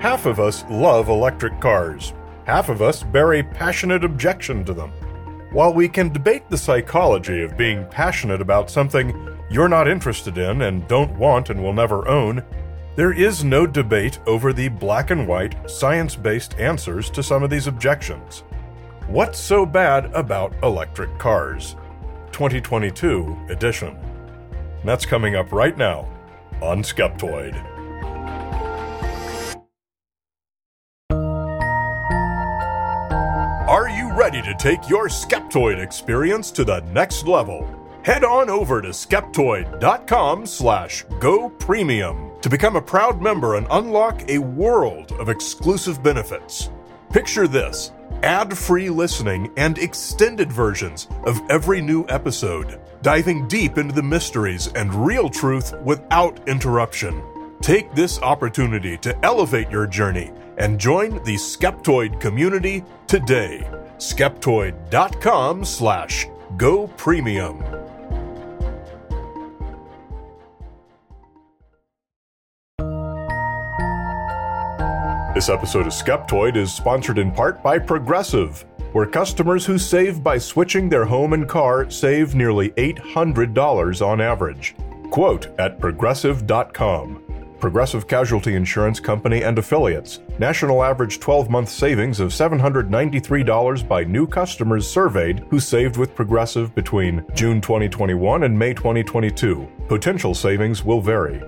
Half of us love electric cars. Half of us bear a passionate objection to them. While we can debate the psychology of being passionate about something you're not interested in and don't want and will never own, there is no debate over the black and white, science based answers to some of these objections. What's so bad about electric cars? 2022 edition. That's coming up right now on Skeptoid. Ready to take your Skeptoid experience to the next level? Head on over to skeptoid.com slash go premium to become a proud member and unlock a world of exclusive benefits. Picture this ad free listening and extended versions of every new episode, diving deep into the mysteries and real truth without interruption. Take this opportunity to elevate your journey and join the Skeptoid community today. Skeptoid.com slash go premium. This episode of Skeptoid is sponsored in part by Progressive, where customers who save by switching their home and car save nearly $800 on average. Quote at progressive.com. Progressive Casualty Insurance Company and affiliates. National average 12 month savings of $793 by new customers surveyed who saved with Progressive between June 2021 and May 2022. Potential savings will vary.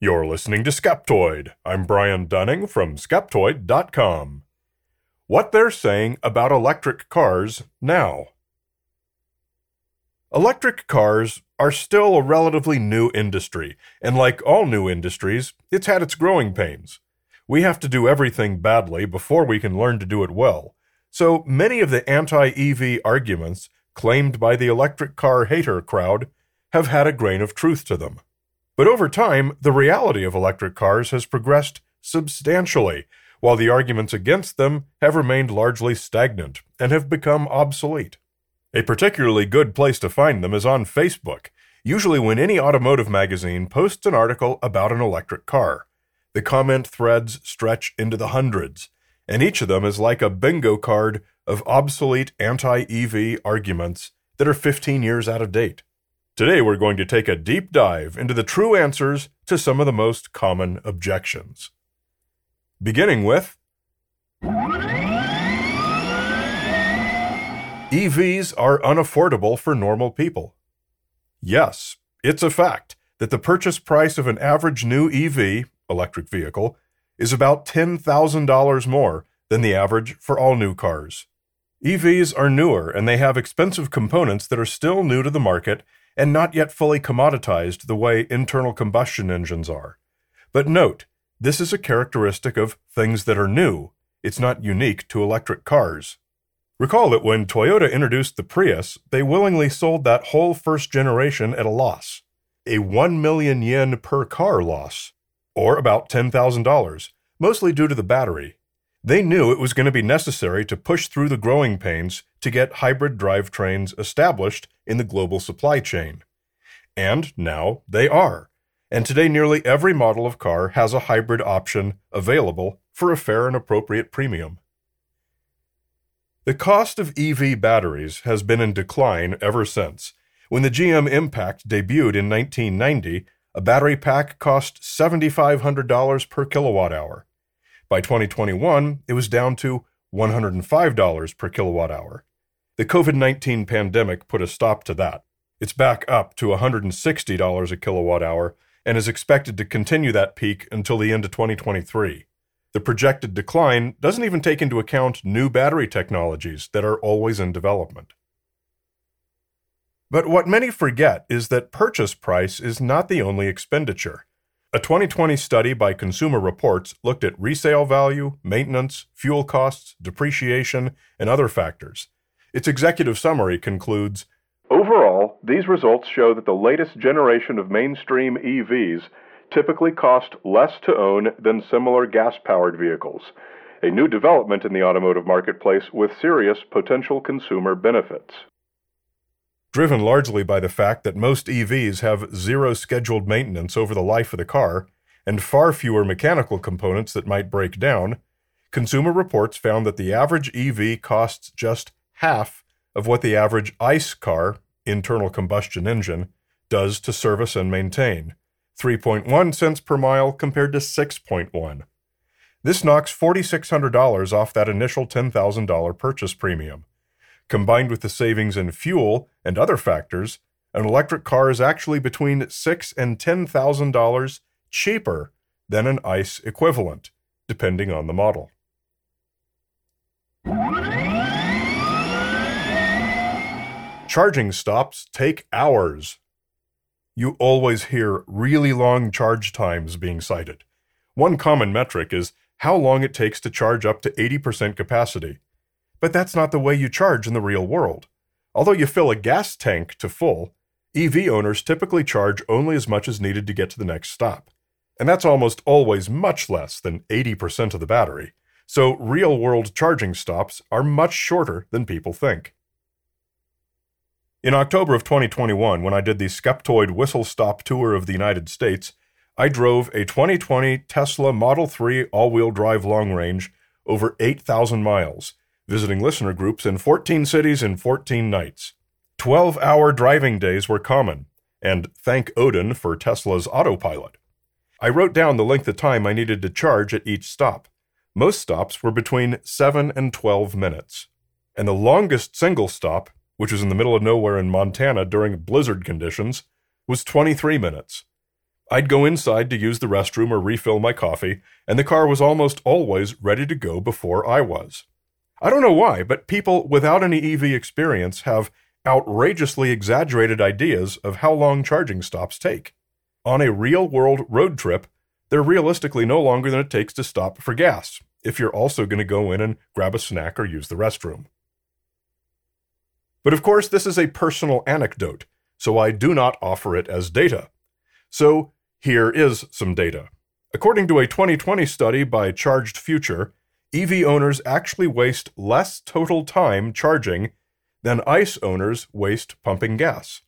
You're listening to Skeptoid. I'm Brian Dunning from Skeptoid.com. What they're saying about electric cars now. Electric cars are still a relatively new industry, and like all new industries, it's had its growing pains. We have to do everything badly before we can learn to do it well. So many of the anti EV arguments claimed by the electric car hater crowd have had a grain of truth to them. But over time, the reality of electric cars has progressed substantially, while the arguments against them have remained largely stagnant and have become obsolete. A particularly good place to find them is on Facebook, usually when any automotive magazine posts an article about an electric car. The comment threads stretch into the hundreds, and each of them is like a bingo card of obsolete anti EV arguments that are 15 years out of date. Today, we're going to take a deep dive into the true answers to some of the most common objections. Beginning with EVs are unaffordable for normal people. Yes, it's a fact that the purchase price of an average new EV, electric vehicle, is about $10,000 more than the average for all new cars. EVs are newer and they have expensive components that are still new to the market and not yet fully commoditized the way internal combustion engines are. But note, this is a characteristic of things that are new. It's not unique to electric cars. Recall that when Toyota introduced the Prius, they willingly sold that whole first generation at a loss. A 1 million yen per car loss, or about $10,000, mostly due to the battery. They knew it was going to be necessary to push through the growing pains to get hybrid drivetrains established in the global supply chain. And now they are. And today, nearly every model of car has a hybrid option available for a fair and appropriate premium. The cost of EV batteries has been in decline ever since. When the GM Impact debuted in 1990, a battery pack cost $7,500 per kilowatt hour. By 2021, it was down to $105 per kilowatt hour. The COVID 19 pandemic put a stop to that. It's back up to $160 a kilowatt hour and is expected to continue that peak until the end of 2023. The projected decline doesn't even take into account new battery technologies that are always in development. But what many forget is that purchase price is not the only expenditure. A 2020 study by Consumer Reports looked at resale value, maintenance, fuel costs, depreciation, and other factors. Its executive summary concludes Overall, these results show that the latest generation of mainstream EVs typically cost less to own than similar gas powered vehicles, a new development in the automotive marketplace with serious potential consumer benefits. driven largely by the fact that most EVs have zero scheduled maintenance over the life of the car and far fewer mechanical components that might break down, Consumer Reports found that the average EV costs just half of what the average ICE car, internal combustion engine, does to service and maintain 3.1 cents per mile compared to 6.1. This knocks $4,600 off that initial $10,000 purchase premium. Combined with the savings in fuel and other factors, an electric car is actually between six and ten thousand dollars cheaper than an ICE equivalent, depending on the model. Charging stops take hours. You always hear really long charge times being cited. One common metric is how long it takes to charge up to 80% capacity. But that's not the way you charge in the real world. Although you fill a gas tank to full, EV owners typically charge only as much as needed to get to the next stop. And that's almost always much less than 80% of the battery. So real world charging stops are much shorter than people think. In October of 2021, when I did the Skeptoid whistle stop tour of the United States, I drove a 2020 Tesla Model 3 all wheel drive long range over 8,000 miles, visiting listener groups in 14 cities in 14 nights. 12 hour driving days were common, and thank Odin for Tesla's autopilot. I wrote down the length of time I needed to charge at each stop. Most stops were between 7 and 12 minutes, and the longest single stop which was in the middle of nowhere in Montana during blizzard conditions, was 23 minutes. I'd go inside to use the restroom or refill my coffee, and the car was almost always ready to go before I was. I don't know why, but people without any EV experience have outrageously exaggerated ideas of how long charging stops take. On a real world road trip, they're realistically no longer than it takes to stop for gas, if you're also going to go in and grab a snack or use the restroom. But of course, this is a personal anecdote, so I do not offer it as data. So here is some data. According to a 2020 study by Charged Future, EV owners actually waste less total time charging than ICE owners waste pumping gas.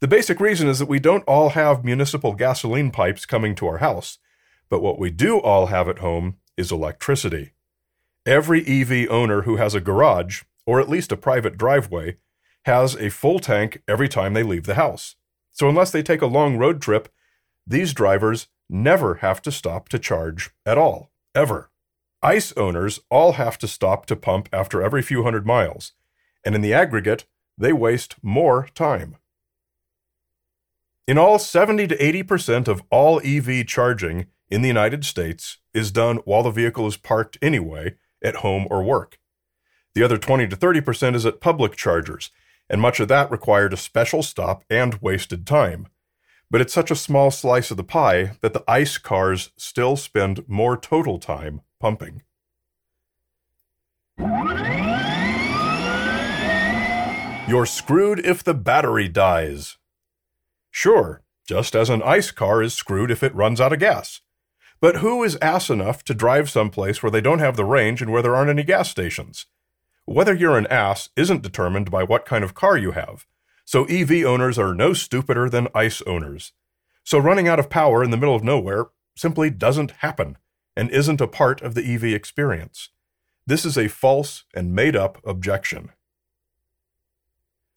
The basic reason is that we don't all have municipal gasoline pipes coming to our house, but what we do all have at home is electricity. Every EV owner who has a garage, or at least a private driveway, has a full tank every time they leave the house. So unless they take a long road trip, these drivers never have to stop to charge at all, ever. ICE owners all have to stop to pump after every few hundred miles, and in the aggregate, they waste more time. In all, 70 to 80% of all EV charging in the United States is done while the vehicle is parked anyway, at home or work. The other 20 to 30% is at public chargers, and much of that required a special stop and wasted time. But it's such a small slice of the pie that the ICE cars still spend more total time pumping. You're screwed if the battery dies. Sure, just as an ICE car is screwed if it runs out of gas. But who is ass enough to drive someplace where they don't have the range and where there aren't any gas stations? Whether you're an ass isn't determined by what kind of car you have, so EV owners are no stupider than ICE owners. So running out of power in the middle of nowhere simply doesn't happen and isn't a part of the EV experience. This is a false and made up objection.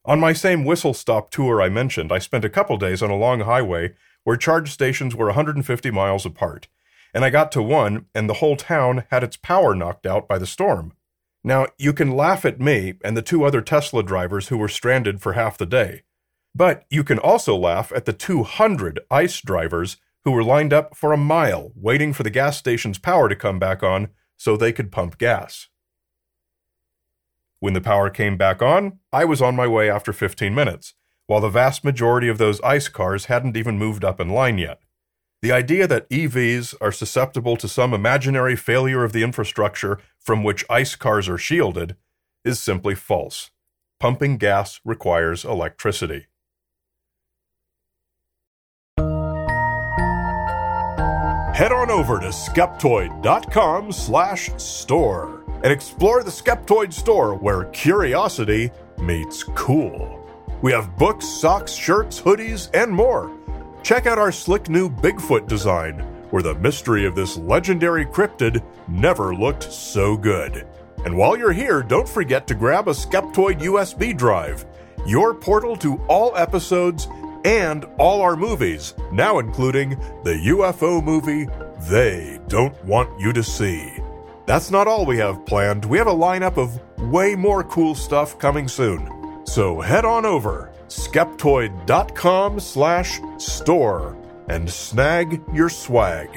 On my same whistle stop tour I mentioned, I spent a couple days on a long highway where charge stations were 150 miles apart, and I got to one and the whole town had its power knocked out by the storm. Now, you can laugh at me and the two other Tesla drivers who were stranded for half the day. But you can also laugh at the 200 ICE drivers who were lined up for a mile waiting for the gas station's power to come back on so they could pump gas. When the power came back on, I was on my way after 15 minutes, while the vast majority of those ICE cars hadn't even moved up in line yet. The idea that EVs are susceptible to some imaginary failure of the infrastructure from which ICE cars are shielded is simply false. Pumping gas requires electricity. Head on over to skeptoid.com slash store and explore the Skeptoid store where curiosity meets cool. We have books, socks, shirts, hoodies, and more. Check out our slick new Bigfoot design, where the mystery of this legendary cryptid never looked so good. And while you're here, don't forget to grab a Skeptoid USB drive, your portal to all episodes and all our movies, now including the UFO movie They Don't Want You to See. That's not all we have planned. We have a lineup of way more cool stuff coming soon. So head on over skeptoid.com slash store and snag your swag.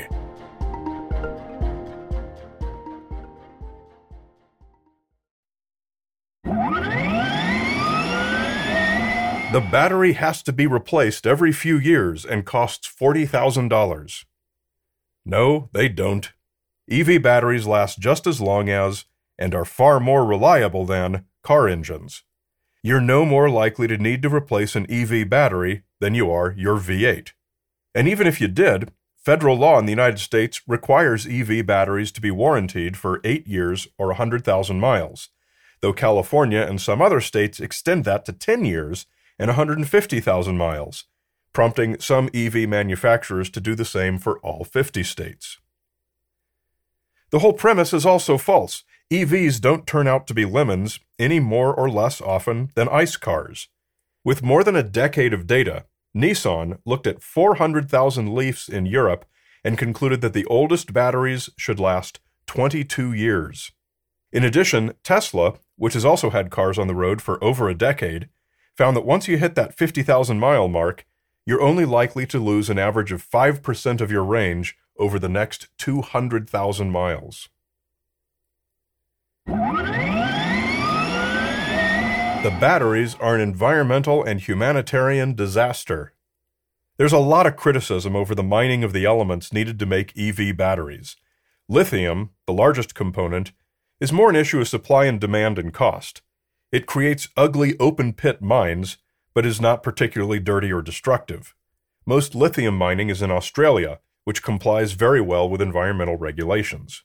The battery has to be replaced every few years and costs $40,000. No, they don't. EV batteries last just as long as, and are far more reliable than, car engines. You're no more likely to need to replace an EV battery than you are your V8. And even if you did, federal law in the United States requires EV batteries to be warranted for 8 years or 100,000 miles, though California and some other states extend that to 10 years and 150,000 miles, prompting some EV manufacturers to do the same for all 50 states. The whole premise is also false. EVs don't turn out to be lemons any more or less often than ICE cars. With more than a decade of data, Nissan looked at 400,000 Leafs in Europe and concluded that the oldest batteries should last 22 years. In addition, Tesla, which has also had cars on the road for over a decade, found that once you hit that 50,000 mile mark, you're only likely to lose an average of 5% of your range over the next 200,000 miles. The batteries are an environmental and humanitarian disaster. There's a lot of criticism over the mining of the elements needed to make EV batteries. Lithium, the largest component, is more an issue of supply and demand and cost. It creates ugly open pit mines, but is not particularly dirty or destructive. Most lithium mining is in Australia, which complies very well with environmental regulations.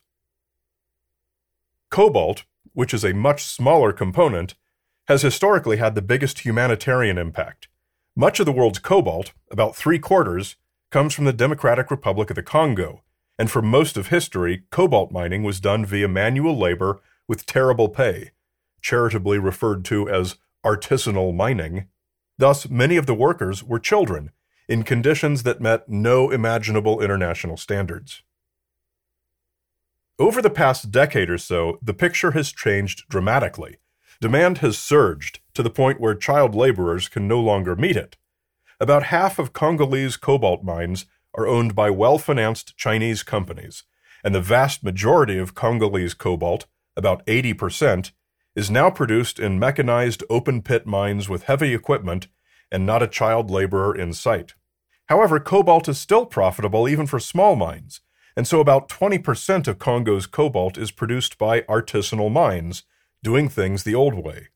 Cobalt, which is a much smaller component, has historically had the biggest humanitarian impact. Much of the world's cobalt, about three quarters, comes from the Democratic Republic of the Congo, and for most of history, cobalt mining was done via manual labor with terrible pay charitably referred to as artisanal mining. Thus, many of the workers were children, in conditions that met no imaginable international standards. Over the past decade or so, the picture has changed dramatically. Demand has surged to the point where child laborers can no longer meet it. About half of Congolese cobalt mines are owned by well financed Chinese companies, and the vast majority of Congolese cobalt, about 80%, is now produced in mechanized open pit mines with heavy equipment and not a child laborer in sight. However, cobalt is still profitable even for small mines, and so about 20% of Congo's cobalt is produced by artisanal mines, doing things the old way.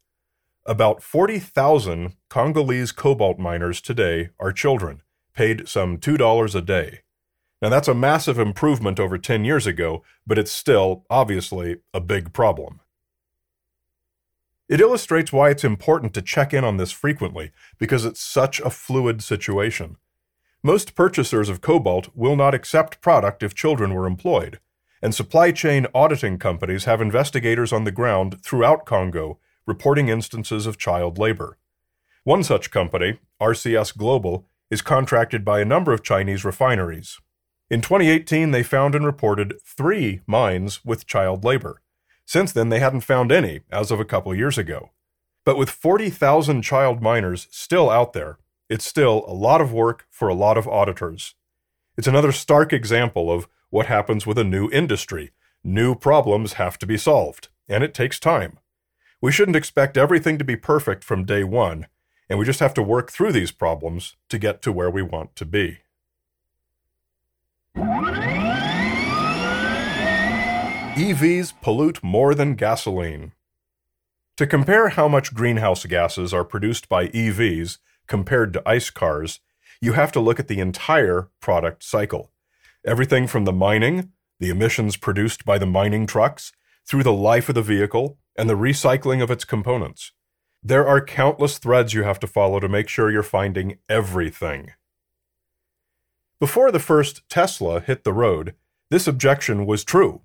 About 40,000 Congolese cobalt miners today are children, paid some $2 a day. Now, that's a massive improvement over 10 years ago, but it's still, obviously, a big problem. It illustrates why it's important to check in on this frequently, because it's such a fluid situation. Most purchasers of cobalt will not accept product if children were employed, and supply chain auditing companies have investigators on the ground throughout Congo reporting instances of child labor. One such company, RCS Global, is contracted by a number of Chinese refineries. In 2018, they found and reported three mines with child labor. Since then, they hadn't found any, as of a couple years ago. But with 40,000 child miners still out there, it's still a lot of work for a lot of auditors. It's another stark example of what happens with a new industry. New problems have to be solved, and it takes time. We shouldn't expect everything to be perfect from day one, and we just have to work through these problems to get to where we want to be. EVs pollute more than gasoline. To compare how much greenhouse gases are produced by EVs compared to ICE cars, you have to look at the entire product cycle. Everything from the mining, the emissions produced by the mining trucks, through the life of the vehicle, and the recycling of its components. There are countless threads you have to follow to make sure you're finding everything. Before the first Tesla hit the road, this objection was true.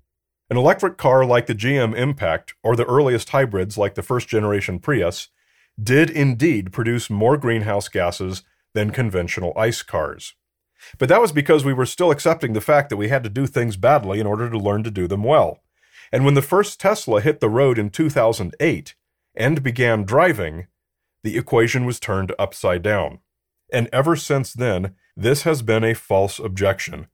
An electric car like the GM Impact, or the earliest hybrids like the first generation Prius, did indeed produce more greenhouse gases than conventional ICE cars. But that was because we were still accepting the fact that we had to do things badly in order to learn to do them well. And when the first Tesla hit the road in 2008 and began driving, the equation was turned upside down. And ever since then, this has been a false objection.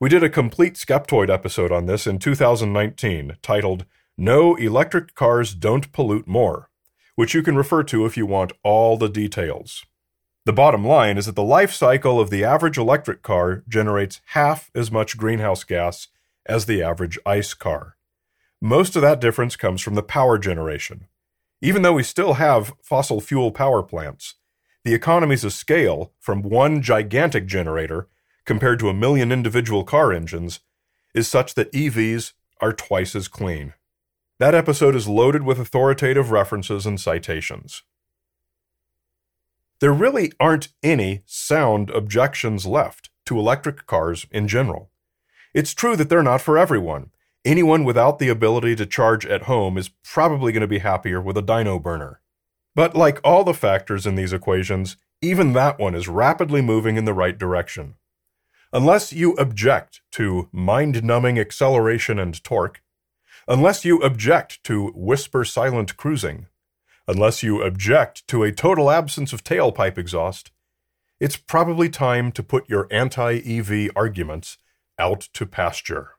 We did a complete Skeptoid episode on this in 2019 titled No Electric Cars Don't Pollute More, which you can refer to if you want all the details. The bottom line is that the life cycle of the average electric car generates half as much greenhouse gas as the average ICE car. Most of that difference comes from the power generation. Even though we still have fossil fuel power plants, the economies of scale from one gigantic generator compared to a million individual car engines is such that EVs are twice as clean. That episode is loaded with authoritative references and citations. There really aren't any sound objections left to electric cars in general. It's true that they're not for everyone. Anyone without the ability to charge at home is probably going to be happier with a dino burner. But like all the factors in these equations, even that one is rapidly moving in the right direction. Unless you object to mind numbing acceleration and torque, unless you object to whisper silent cruising, unless you object to a total absence of tailpipe exhaust, it's probably time to put your anti EV arguments out to pasture.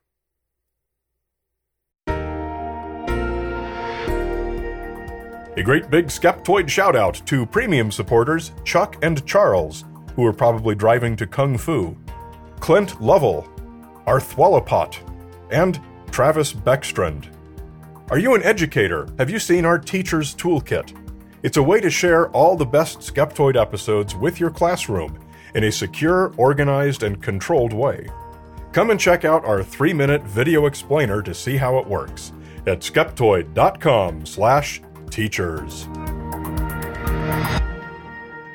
A great big Skeptoid shout out to premium supporters Chuck and Charles, who are probably driving to Kung Fu Clint Lovell, Arthwallapot, and Travis Beckstrand. Are you an educator? Have you seen our Teacher's Toolkit? It's a way to share all the best Skeptoid episodes with your classroom in a secure, organized, and controlled way. Come and check out our three-minute video explainer to see how it works at skeptoid.com slash teachers.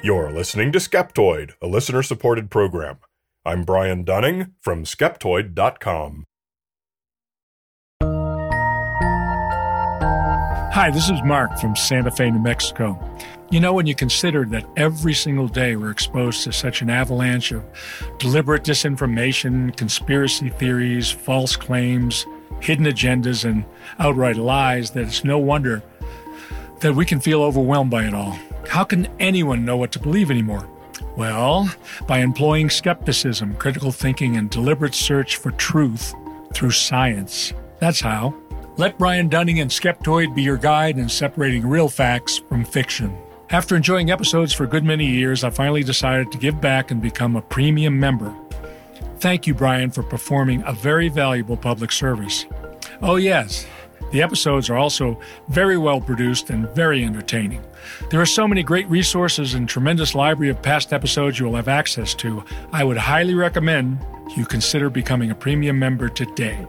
You're listening to Skeptoid, a listener-supported program. I'm Brian Dunning from Skeptoid.com. Hi, this is Mark from Santa Fe, New Mexico. You know, when you consider that every single day we're exposed to such an avalanche of deliberate disinformation, conspiracy theories, false claims, hidden agendas, and outright lies, that it's no wonder that we can feel overwhelmed by it all. How can anyone know what to believe anymore? Well, by employing skepticism, critical thinking, and deliberate search for truth through science. That's how. Let Brian Dunning and Skeptoid be your guide in separating real facts from fiction. After enjoying episodes for a good many years, I finally decided to give back and become a premium member. Thank you, Brian, for performing a very valuable public service. Oh, yes, the episodes are also very well produced and very entertaining. There are so many great resources and tremendous library of past episodes you will have access to. I would highly recommend you consider becoming a premium member today.